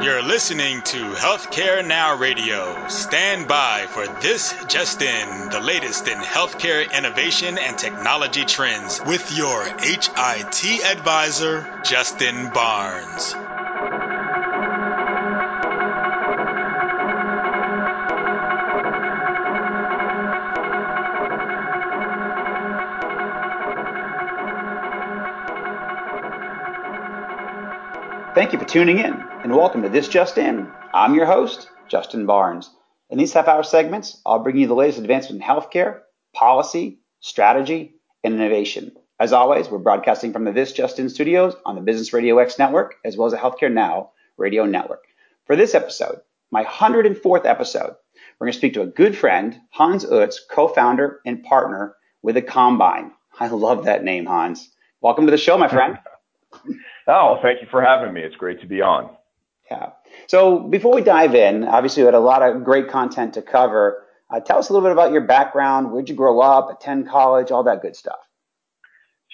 You're listening to Healthcare Now Radio. Stand by for this just in, the latest in healthcare innovation and technology trends with your HIT advisor, Justin Barnes. Thank you for tuning in and welcome to This Just In. I'm your host, Justin Barnes. In these half hour segments, I'll bring you the latest advancements in healthcare, policy, strategy, and innovation. As always, we're broadcasting from the This Just In studios on the Business Radio X network, as well as the Healthcare Now radio network. For this episode, my 104th episode, we're going to speak to a good friend, Hans Utz, co-founder and partner with the Combine. I love that name, Hans. Welcome to the show, my friend. Oh, thank you for having me. It's great to be on. Yeah. So before we dive in, obviously we had a lot of great content to cover. Uh, tell us a little bit about your background. Where'd you grow up? Attend college? All that good stuff.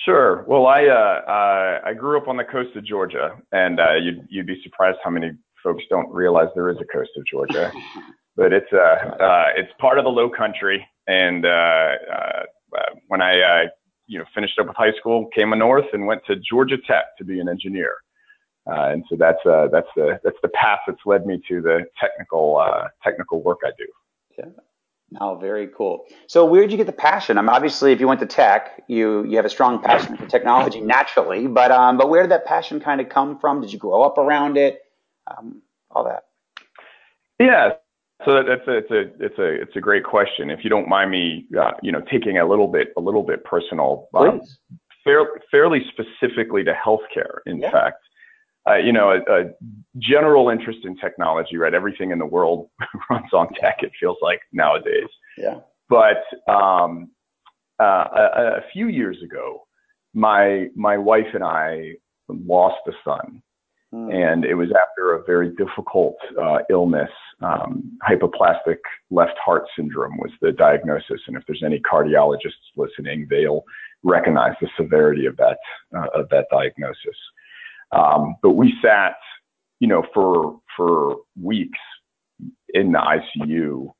Sure. Well, I uh, uh, I grew up on the coast of Georgia, and uh, you'd you'd be surprised how many folks don't realize there is a coast of Georgia. but it's uh, uh, it's part of the Low Country, and uh, uh, when I uh, you know, finished up with high school, came north, and went to Georgia Tech to be an engineer. Uh, and so that's uh, that's the that's the path that's led me to the technical uh, technical work I do. Yeah. No, very cool. So where did you get the passion? I mean, obviously, if you went to tech, you you have a strong passion for technology naturally. But um, but where did that passion kind of come from? Did you grow up around it? Um, all that. Yeah. So that's a, it's a it's a it's a great question. If you don't mind me, uh, you know, taking a little bit a little bit personal, um, fair, fairly specifically to healthcare. In yeah. fact, uh, you know, a, a, general interest in technology, right? Everything in the world runs on tech. It feels like nowadays. Yeah. But um, uh, a, a few years ago, my my wife and I lost a son Hmm. And it was after a very difficult uh, illness. Um, hypoplastic left heart syndrome was the diagnosis. And if there's any cardiologists listening, they'll recognize the severity of that, uh, of that diagnosis. Um, but we sat, you know, for, for weeks in the ICU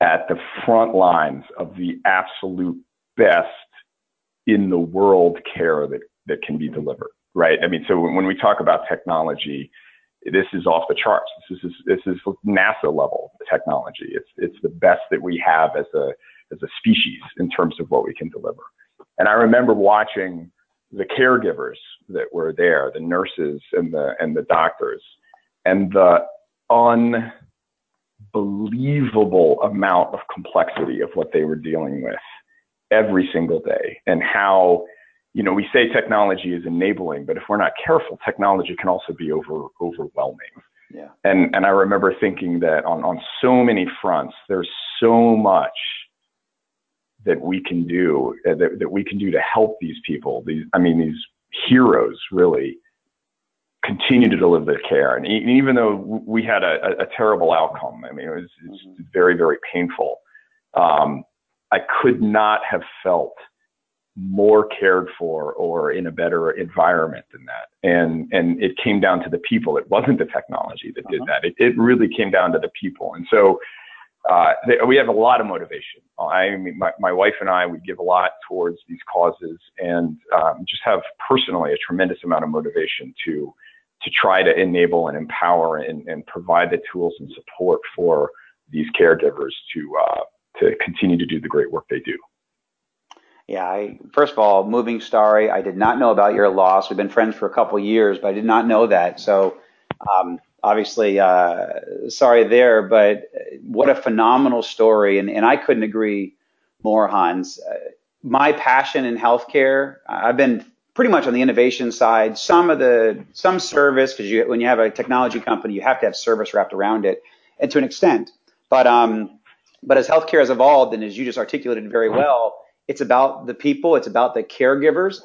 at the front lines of the absolute best in the world care that, that can be delivered right? I mean, so when we talk about technology, this is off the charts. This is this is NASA level technology. It's it's the best that we have as a as a species in terms of what we can deliver. And I remember watching the caregivers that were there, the nurses and the and the doctors, and the unbelievable amount of complexity of what they were dealing with every single day, and how you know, we say technology is enabling, but if we're not careful, technology can also be over overwhelming. Yeah. And and I remember thinking that on on so many fronts, there's so much that we can do uh, that, that we can do to help these people. These, I mean, these heroes really continue to deliver the care. And even though we had a, a terrible outcome, I mean, it was, it was mm-hmm. very, very painful. Um, I could not have felt more cared for or in a better environment than that. And and it came down to the people. It wasn't the technology that did uh-huh. that. It, it really came down to the people. And so uh, they, we have a lot of motivation. I mean, my, my wife and I, we give a lot towards these causes and um, just have personally a tremendous amount of motivation to to try to enable and empower and, and provide the tools and support for these caregivers to uh, to continue to do the great work they do. Yeah, I, first of all, moving story. I did not know about your loss. We've been friends for a couple years, but I did not know that. So, um, obviously, uh, sorry there, but what a phenomenal story. And, and I couldn't agree more, Hans. Uh, my passion in healthcare, I've been pretty much on the innovation side. Some of the, some service, because you, when you have a technology company, you have to have service wrapped around it, and to an extent. But, um, but as healthcare has evolved, and as you just articulated very well, it's about the people. It's about the caregivers.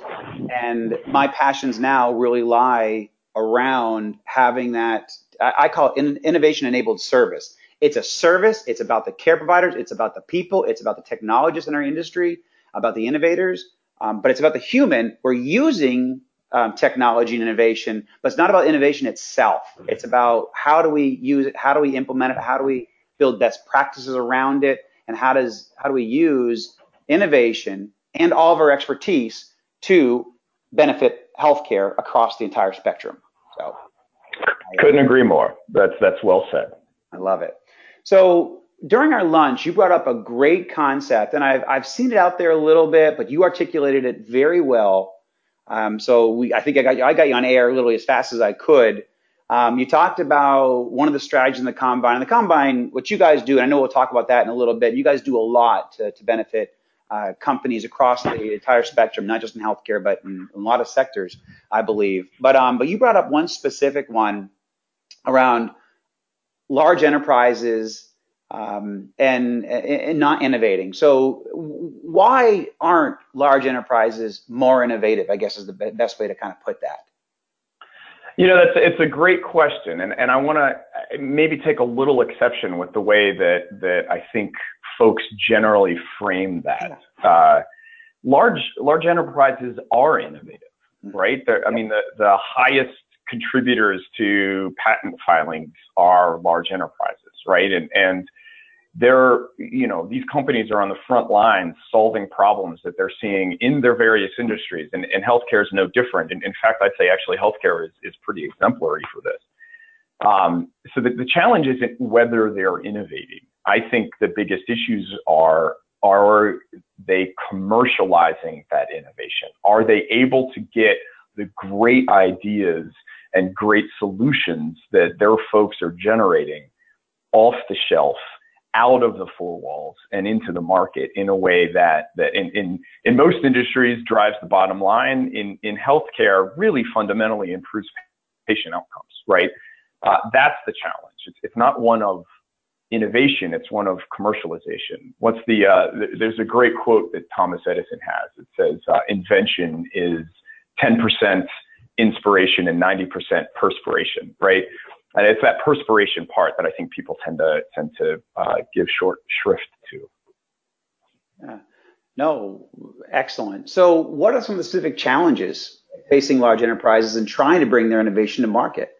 And my passions now really lie around having that, I call it innovation enabled service. It's a service. It's about the care providers. It's about the people. It's about the technologists in our industry, about the innovators. Um, but it's about the human. We're using um, technology and innovation, but it's not about innovation itself. It's about how do we use it, how do we implement it, how do we build best practices around it, and how does how do we use innovation and all of our expertise to benefit healthcare across the entire spectrum. So, couldn't agree more. That's that's well said. I love it. So during our lunch, you brought up a great concept, and I've I've seen it out there a little bit, but you articulated it very well. Um, so we, I think I got you, I got you on air literally as fast as I could. Um, you talked about one of the strategies in the combine. And the combine, what you guys do, and I know we'll talk about that in a little bit. You guys do a lot to, to benefit uh, companies across the entire spectrum, not just in healthcare, but in, in a lot of sectors, I believe. But um, but you brought up one specific one around large enterprises um, and, and not innovating. So why aren't large enterprises more innovative? I guess is the best way to kind of put that. You know, that's it's a great question, and and I want to maybe take a little exception with the way that that I think folks generally frame that. Uh, large large enterprises are innovative, mm-hmm. right? They're, I mean, the the highest contributors to patent filings are large enterprises, right? And and they're you know these companies are on the front lines solving problems that they're seeing in their various industries, and, and healthcare is no different. And in fact, I'd say actually healthcare is is pretty exemplary for this. Um, so the, the challenge isn't whether they're innovating. I think the biggest issues are are they commercializing that innovation? Are they able to get the great ideas and great solutions that their folks are generating off the shelf out of the four walls and into the market in a way that that in in, in most industries drives the bottom line in in healthcare really fundamentally improves patient outcomes right uh, that's the challenge it's, it's not one of innovation, it's one of commercialization. What's the, uh, there's a great quote that Thomas Edison has. It says, uh, invention is 10% inspiration and 90% perspiration, right? And it's that perspiration part that I think people tend to, tend to, uh, give short shrift to. Yeah. No, excellent. So what are some of the specific challenges facing large enterprises and trying to bring their innovation to market?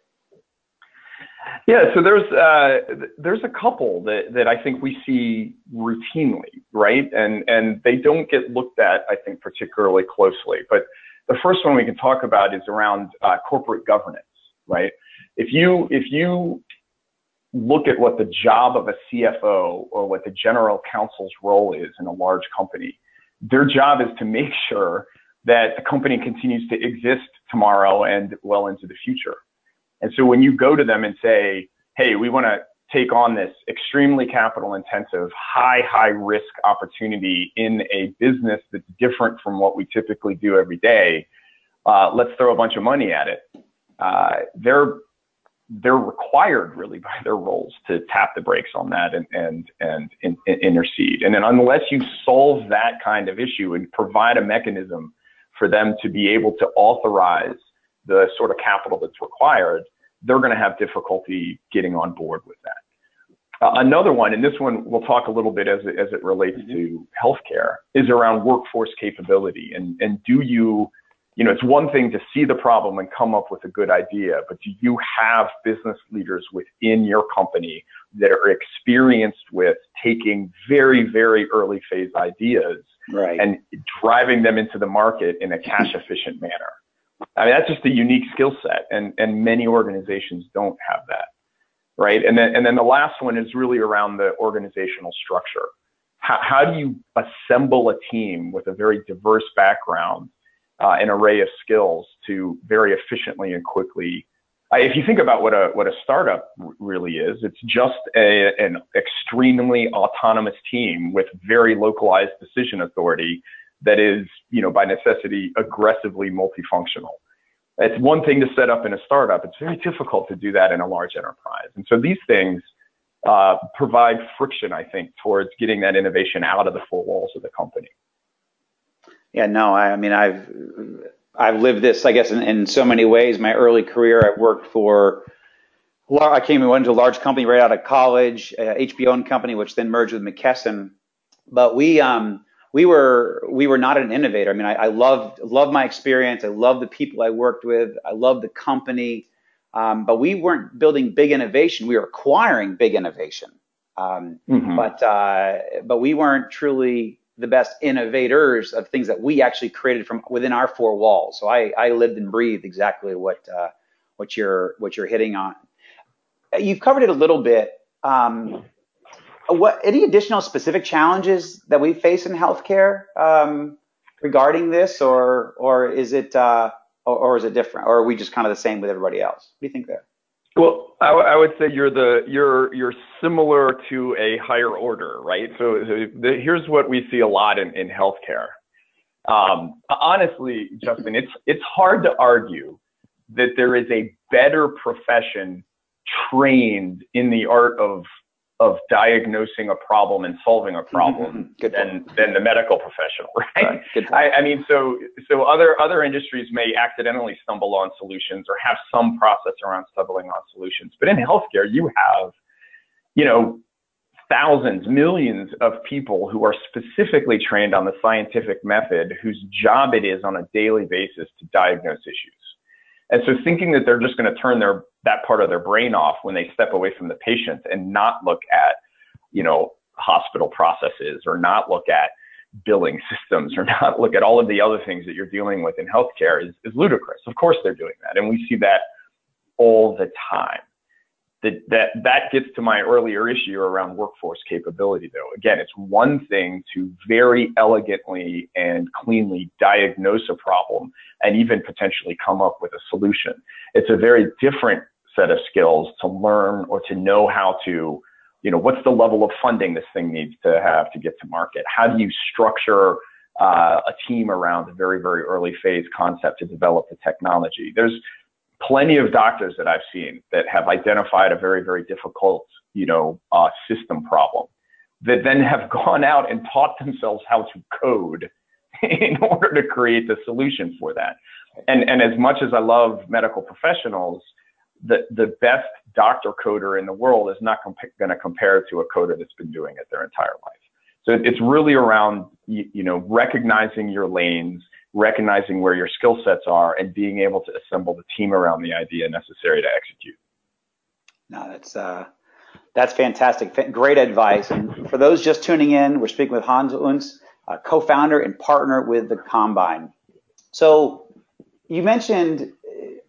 Yeah, so there's uh, there's a couple that, that I think we see routinely, right? And and they don't get looked at, I think, particularly closely. But the first one we can talk about is around uh, corporate governance, right? If you if you look at what the job of a CFO or what the general counsel's role is in a large company, their job is to make sure that the company continues to exist tomorrow and well into the future and so when you go to them and say, hey, we want to take on this extremely capital intensive, high, high risk opportunity in a business that's different from what we typically do every day, uh, let's throw a bunch of money at it. Uh, they're they're required really by their roles to tap the brakes on that and and and, and, and intercede. And then unless you solve that kind of issue and provide a mechanism for them to be able to authorize the sort of capital that's required, they're going to have difficulty getting on board with that. Uh, another one, and this one we'll talk a little bit as it, as it relates mm-hmm. to healthcare, is around workforce capability. And, and do you, you know, it's one thing to see the problem and come up with a good idea, but do you have business leaders within your company that are experienced with taking very, very early phase ideas right. and driving them into the market in a cash efficient manner? I mean, that's just a unique skill set, and and many organizations don't have that, right? And then and then the last one is really around the organizational structure. How how do you assemble a team with a very diverse background, uh, an array of skills to very efficiently and quickly if you think about what a what a startup really is, it's just a, an extremely autonomous team with very localized decision authority that is, you know, by necessity, aggressively multifunctional. It's one thing to set up in a startup. It's very difficult to do that in a large enterprise. And so these things uh, provide friction, I think, towards getting that innovation out of the four walls of the company. Yeah, no, I, I mean, I've I've lived this, I guess, in, in so many ways. My early career, I worked for I came and went to a large company right out of college, uh, HBO and company, which then merged with McKesson. But we um, we were we were not an innovator. I mean, I, I loved loved my experience. I loved the people I worked with. I loved the company, um, but we weren't building big innovation. We were acquiring big innovation, um, mm-hmm. but uh, but we weren't truly the best innovators of things that we actually created from within our four walls. So I, I lived and breathed exactly what uh, what you're what you're hitting on. You've covered it a little bit. Um, what any additional specific challenges that we face in healthcare um, regarding this, or or is it uh, or, or, is it different, or are we just kind of the same with everybody else? What do you think there? Well, I would say you're the you're you're similar to a higher order, right? So, so the, here's what we see a lot in, in healthcare. Um, honestly, Justin, it's it's hard to argue that there is a better profession trained in the art of of diagnosing a problem and solving a problem mm-hmm. than, than the medical professional, right? right. I, I, mean, so so other other industries may accidentally stumble on solutions or have some process around stumbling on solutions, but in healthcare, you have, you know, thousands, millions of people who are specifically trained on the scientific method, whose job it is on a daily basis to diagnose issues. And so thinking that they're just going to turn their that part of their brain off when they step away from the patient and not look at, you know, hospital processes or not look at billing systems or not look at all of the other things that you're dealing with in healthcare is, is ludicrous. Of course they're doing that. And we see that all the time that, that that gets to my earlier issue around workforce capability though. Again it's one thing to very elegantly and cleanly diagnose a problem and even potentially come up with a solution. It's a very different set of skills to learn or to know how to you know what's the level of funding this thing needs to have to get to market? How do you structure uh, a team around a very very early phase concept to develop the technology? There's plenty of doctors that I've seen that have identified a very, very difficult, you know, uh, system problem that then have gone out and taught themselves how to code in order to create the solution for that. And, and as much as I love medical professionals, the, the best doctor coder in the world is not comp- going to compare to a coder that's been doing it their entire life. So it's really around, you, you know, recognizing your lanes, recognizing where your skill sets are and being able to assemble the team around the idea necessary to execute. No, that's uh, that's fantastic. Great advice. And for those just tuning in, we're speaking with Hans Utz, co-founder and partner with the Combine. So you mentioned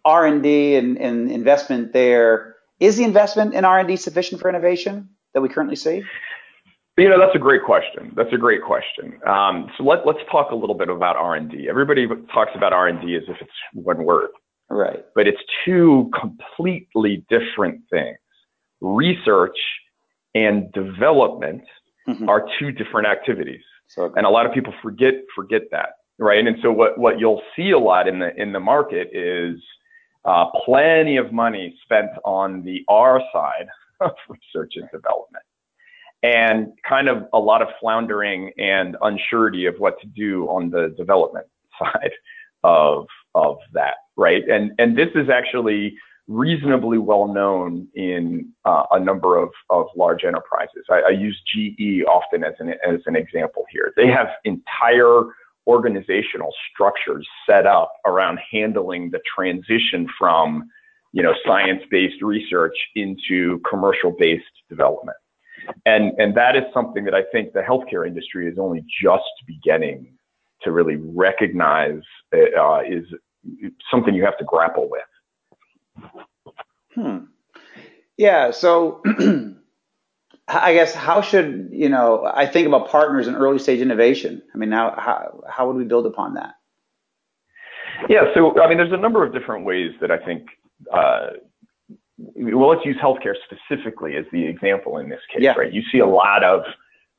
R&D and, and investment there. Is the investment in R&D sufficient for innovation that we currently see? You know, that's a great question. That's a great question. Um, so let, let's talk a little bit about R&D. Everybody talks about R&D as if it's one word. Right. But it's two completely different things. Research and development mm-hmm. are two different activities. So, and a lot of people forget forget that, right? And so what, what you'll see a lot in the in the market is uh, plenty of money spent on the R side of research and development and kind of a lot of floundering and unsurety of what to do on the development side of of that, right? And and this is actually reasonably well known in uh, a number of, of large enterprises. I, I use GE often as an as an example here. They have entire organizational structures set up around handling the transition from you know science-based research into commercial-based development and and that is something that I think the healthcare industry is only just beginning to really recognize uh, is something you have to grapple with. Hmm. Yeah. So. I guess how should you know? I think about partners in early stage innovation. I mean, how how how would we build upon that? Yeah, so I mean, there's a number of different ways that I think uh, well, let's use healthcare specifically as the example in this case, yeah. right? You see a lot of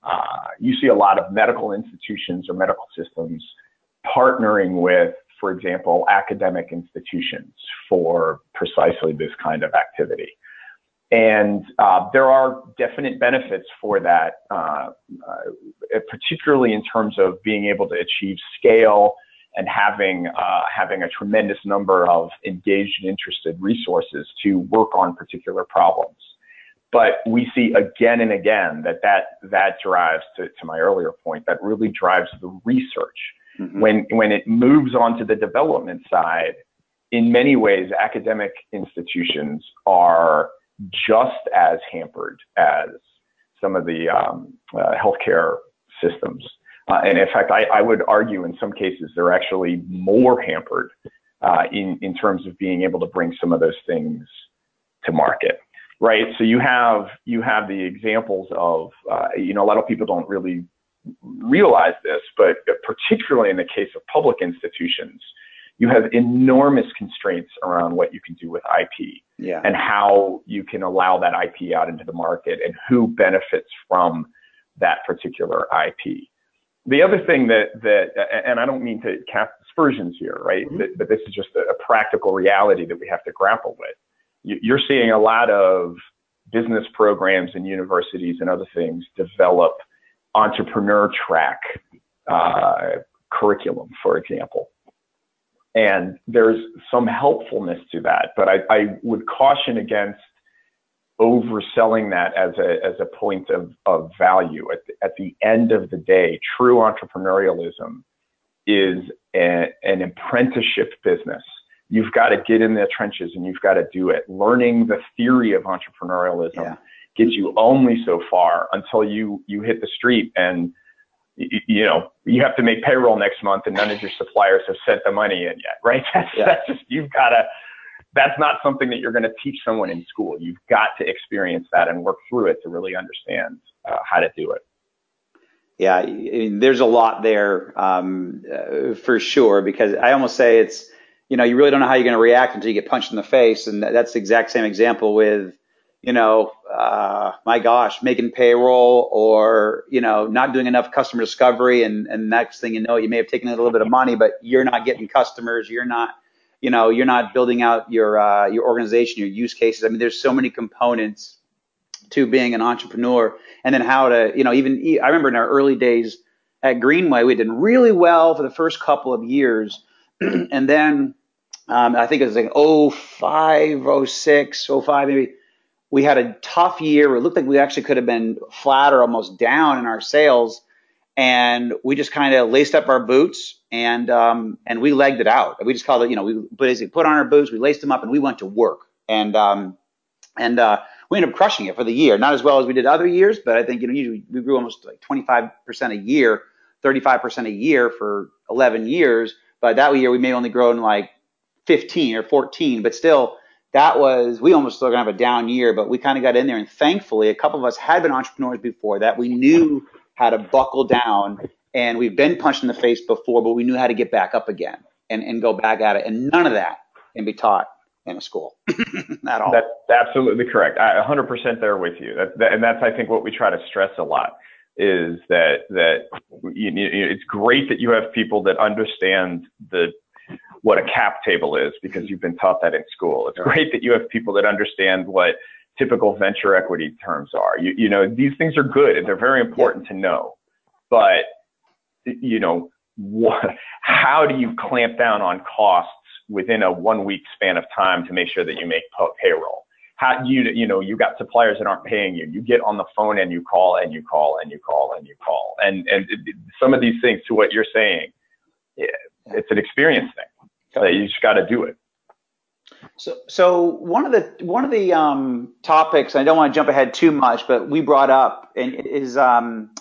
uh, you see a lot of medical institutions or medical systems partnering with, for example, academic institutions for precisely this kind of activity. And uh, there are definite benefits for that, uh, uh particularly in terms of being able to achieve scale and having uh, having a tremendous number of engaged and interested resources to work on particular problems. But we see again and again that that, that drives to, to my earlier point, that really drives the research. Mm-hmm. When, when it moves on to the development side, in many ways, academic institutions are just as hampered as some of the um, uh, healthcare systems. Uh, and in fact, I, I, would argue in some cases they're actually more hampered uh, in, in terms of being able to bring some of those things to market. Right. So you have you have the examples of uh, you know a lot of people don't really realize this, but particularly in the case of public institutions, you have enormous constraints around what you can do with IP yeah. and how you can allow that IP out into the market and who benefits from that particular IP. The other thing that, that and I don't mean to cast aspersions here, right? Mm-hmm. But, this is just a, practical reality that we have to grapple with. You, you're seeing a lot of business programs and universities and other things develop entrepreneur track uh, curriculum, for example. And there's some helpfulness to that, but I, I would caution against overselling that as a, as a point of, of value. At the, at the end of the day, true entrepreneurialism is a, an apprenticeship business. You've got to get in the trenches and you've got to do it. Learning the theory of entrepreneurialism yeah. gets you only so far until you, you hit the street and you know, you have to make payroll next month and none of your suppliers have sent the money in yet, right? That's, yeah. that's just, you've got to, that's not something that you're going to teach someone in school. You've got to experience that and work through it to really understand uh, how to do it. Yeah, there's a lot there um, uh, for sure because I almost say it's, you know, you really don't know how you're going to react until you get punched in the face. And that's the exact same example with you know, uh, my gosh, making payroll or, you know, not doing enough customer discovery. And, and next thing you know, you may have taken a little bit of money, but you're not getting customers. You're not, you know, you're not building out your, uh, your organization, your use cases. I mean, there's so many components to being an entrepreneur and then how to, you know, even, I remember in our early days at Greenway, we did really well for the first couple of years. and then, um, I think it was like 05, 06, 05, maybe we had a tough year. It looked like we actually could have been flat or almost down in our sales. And we just kind of laced up our boots and, um, and we legged it out. We just called it, you know, we basically put on our boots, we laced them up and we went to work. And, um, and, uh, we ended up crushing it for the year. Not as well as we did other years, but I think, you know, usually we grew almost like 25% a year, 35% a year for 11 years. But that year we may only grow in like 15 or 14, but still, that was we almost still gonna have a down year, but we kind of got in there, and thankfully, a couple of us had been entrepreneurs before that. We knew how to buckle down, and we've been punched in the face before, but we knew how to get back up again and and go back at it. And none of that can be taught in a school at all. That's absolutely correct. I 100% there with you. That, that, and that's I think what we try to stress a lot is that that you, you, it's great that you have people that understand the what a cap table is because you've been taught that in school. It's great that you have people that understand what typical venture equity terms are. You, you know, these things are good and they're very important to know. But, you know, what, how do you clamp down on costs within a one week span of time to make sure that you make payroll? How you, you know, you got suppliers that aren't paying you. You get on the phone and you call and you call and you call and you call. And, and some of these things to what you're saying, it's an experience thing you just got to do it. So, so one of the one of the um, topics I don't want to jump ahead too much, but we brought up and is um,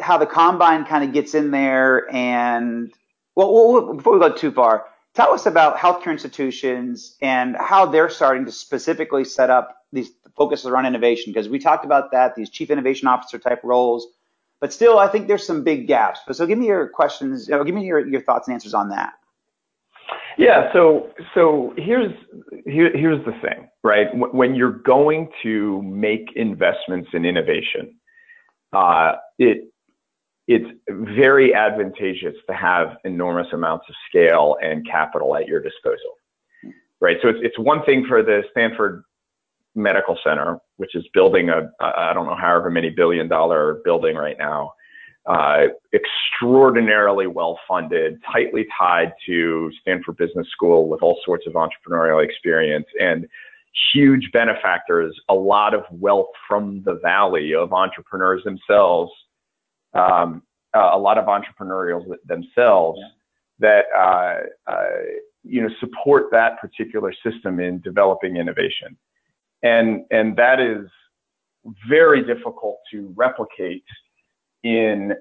how the combine kind of gets in there. And well, before we go too far, tell us about healthcare institutions and how they're starting to specifically set up these focuses around innovation. Because we talked about that, these chief innovation officer type roles, but still, I think there's some big gaps. But So, give me your questions. Give me your, your thoughts and answers on that. Yeah. So so here's here, here's the thing, right? When you're going to make investments in innovation, uh, it it's very advantageous to have enormous amounts of scale and capital at your disposal, right? So it's it's one thing for the Stanford Medical Center, which is building a I don't know however many billion dollar building right now uh, extraordinarily well funded, tightly tied to Stanford Business School with all sorts of entrepreneurial experience, and huge benefactors, a lot of wealth from the valley of entrepreneurs themselves, um, uh, a lot of entrepreneurials themselves yeah. that uh, uh, you know support that particular system in developing innovation, and and that is very difficult to replicate in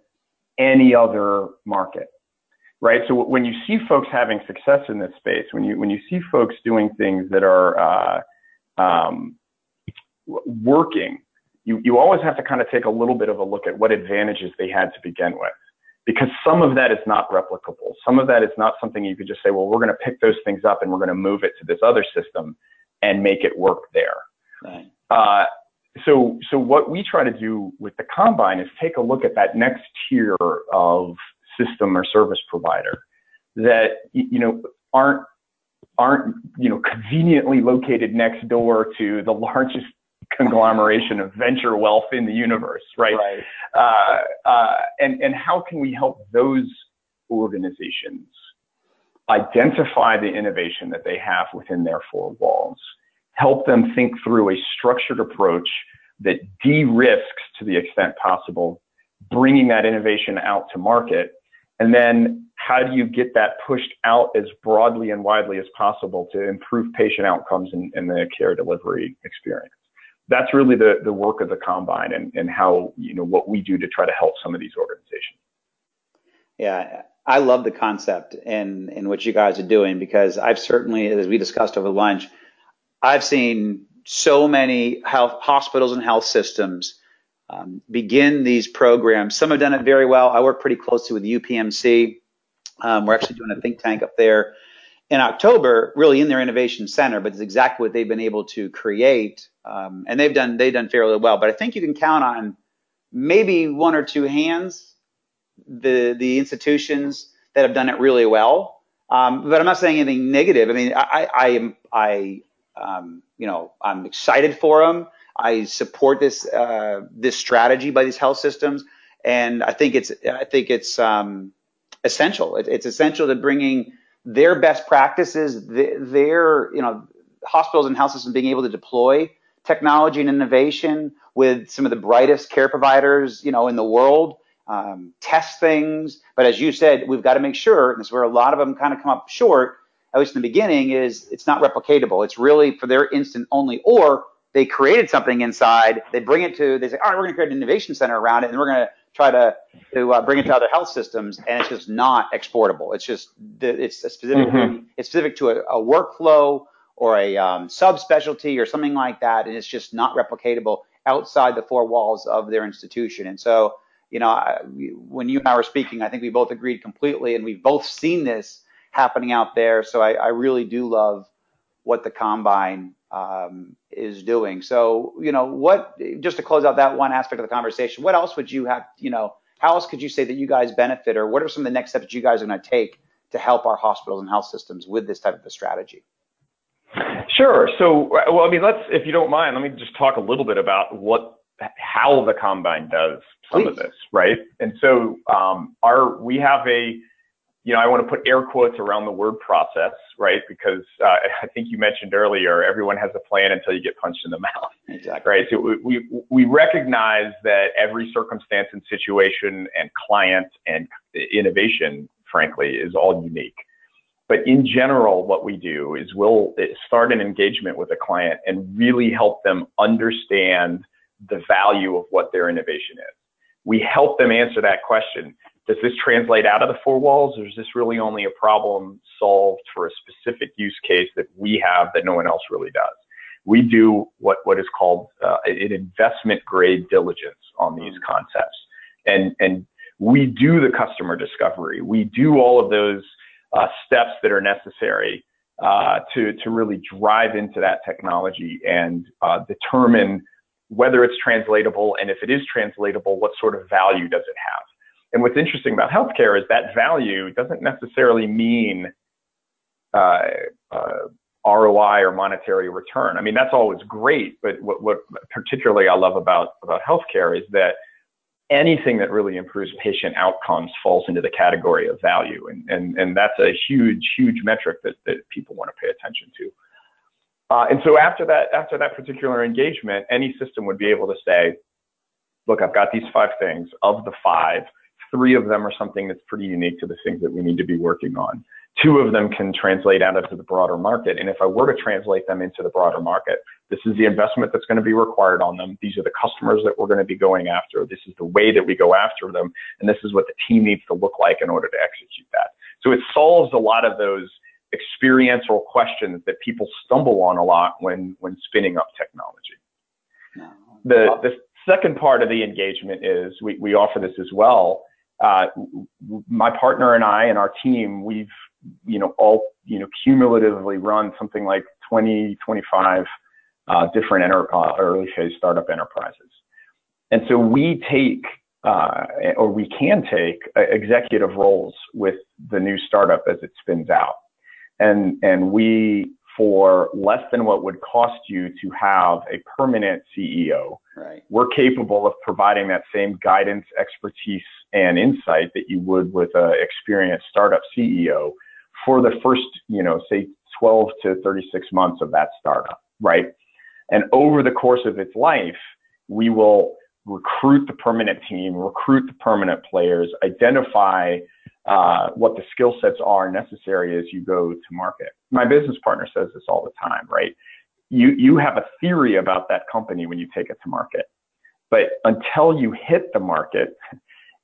any other market right? So when you see folks having success in this space, when you when you see folks doing things that are uh, um, working, you you always have to kind of take a little bit of a look at what advantages they had to begin with, because some of that is not replicable. Some of that is not something you could just say, well, we're going to pick those things up and we're going to move it to this other system and make it work there. Right. Uh, so, so what we try to do with the combine is take a look at that next tier of system or service provider that you know aren't aren't you know conveniently located next door to the largest conglomeration of venture wealth in the universe, right? right. Uh, uh, and and how can we help those organizations identify the innovation that they have within their four walls, help them think through a structured approach that de-risks to the extent possible, bringing that innovation out to market and then how do you get that pushed out as broadly and widely as possible to improve patient outcomes in the care delivery experience? That's really the, the work of the combine and, and how, you know, what we do to try to help some of these organizations. Yeah, I love the concept and, and what you guys are doing because I've certainly, as we discussed over lunch, I've seen so many health hospitals and health systems um, begin these programs. Some have done it very well. I work pretty closely with UPMC. Um, we're actually doing a think tank up there in October, really in their innovation center, but it's exactly what they've been able to create. Um, and they've done they've done fairly well. But I think you can count on maybe one or two hands the the institutions that have done it really well. Um, but I'm not saying anything negative. I mean, I I am I um, you know I'm excited for them. I support this uh, this strategy by these health systems, and I think it's I think it's um, essential. It, it's essential to bringing their best practices, their you know hospitals and health systems being able to deploy technology and innovation with some of the brightest care providers you know in the world. Um, test things, but as you said, we've got to make sure, and this is where a lot of them kind of come up short, at least in the beginning, is it's not replicatable. It's really for their instant only, or they created something inside. They bring it to, they say, all right, we're going to create an innovation center around it, and we're going to try to to uh, bring it to other health systems, and it's just not exportable. It's just it's specific mm-hmm. it's specific to a, a workflow or a um, subspecialty or something like that, and it's just not replicatable outside the four walls of their institution. And so, you know, I, when you and I were speaking, I think we both agreed completely, and we've both seen this happening out there. So I, I really do love what the combine um, is doing. So, you know, what, just to close out that one aspect of the conversation, what else would you have, you know, how else could you say that you guys benefit or what are some of the next steps you guys are going to take to help our hospitals and health systems with this type of a strategy? Sure. So, well, I mean, let's, if you don't mind, let me just talk a little bit about what, how the combine does some Please. of this, right? And so, um, our, we have a, you know, I want to put air quotes around the word process, right? Because uh, I think you mentioned earlier, everyone has a plan until you get punched in the mouth. Exactly. Right. So we, we, we recognize that every circumstance and situation and client and innovation, frankly, is all unique. But in general, what we do is we'll start an engagement with a client and really help them understand the value of what their innovation is. We help them answer that question does this translate out of the four walls or is this really only a problem solved for a specific use case that we have that no one else really does? We do what, what is called uh, an investment grade diligence on these hmm. concepts. And, and we do the customer discovery. We do all of those uh, steps that are necessary uh, to, to really drive into that technology and uh, determine whether it's translatable and if it is translatable, what sort of value does it have? And what's interesting about healthcare is that value doesn't necessarily mean uh, uh, ROI or monetary return. I mean, that's always great, but what, what particularly I love about, about healthcare is that anything that really improves patient outcomes falls into the category of value. And, and, and that's a huge, huge metric that, that people want to pay attention to. Uh, and so after that, after that particular engagement, any system would be able to say, look, I've got these five things. Of the five, three of them are something that's pretty unique to the things that we need to be working on. Two of them can translate out into the broader market. And if I were to translate them into the broader market, this is the investment that's going to be required on them. These are the customers that we're going to be going after. This is the way that we go after them. And this is what the team needs to look like in order to execute that. So it solves a lot of those experiential questions that people stumble on a lot when, when spinning up technology. The, the second part of the engagement is we, we offer this as well. Uh, my partner and I and our team, we've, you know, all, you know, cumulatively run something like 20, 25 uh, different enter, uh, early phase startup enterprises. And so we take, uh, or we can take uh, executive roles with the new startup as it spins out. And, and we, for less than what would cost you to have a permanent CEO, right. we're capable of providing that same guidance, expertise, and insight that you would with an experienced startup CEO for the first, you know, say 12 to 36 months of that startup, right? And over the course of its life, we will recruit the permanent team, recruit the permanent players, identify uh, what the skill sets are necessary as you go to market. My business partner says this all the time, right? You, you have a theory about that company when you take it to market. But until you hit the market,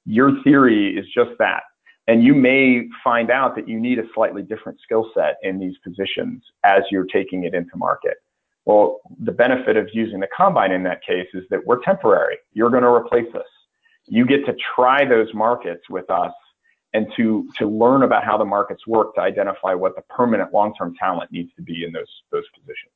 your theory is just that. And you may find out that you need a slightly different skill set in these positions as you're taking it into market. Well, the benefit of using the combine in that case is that we're temporary. You're going to replace us. You get to try those markets with us and to, to learn about how the markets work to identify what the permanent long-term talent needs to be in those, those positions.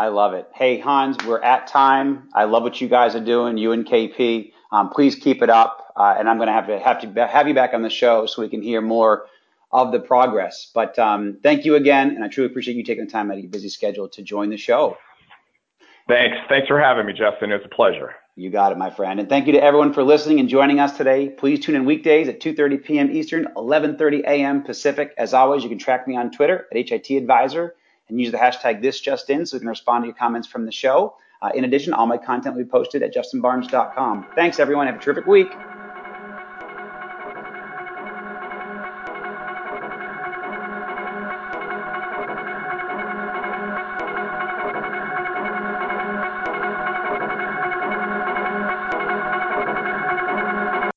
I love it. Hey, Hans, we're at time. I love what you guys are doing, you and KP. Um, please keep it up. Uh, and I'm going to have to have to have you back on the show so we can hear more of the progress. But um, thank you again, and I truly appreciate you taking the time out of your busy schedule to join the show. Thanks. Thanks for having me, Justin. It's a pleasure. You got it, my friend. And thank you to everyone for listening and joining us today. Please tune in weekdays at 2.30 p.m. Eastern, 11.30 a.m. Pacific. As always, you can track me on Twitter at HIT Advisor and use the hashtag ThisJustIn so we can respond to your comments from the show. Uh, in addition, all my content will be posted at justinbarnes.com. Thanks, everyone. Have a terrific week.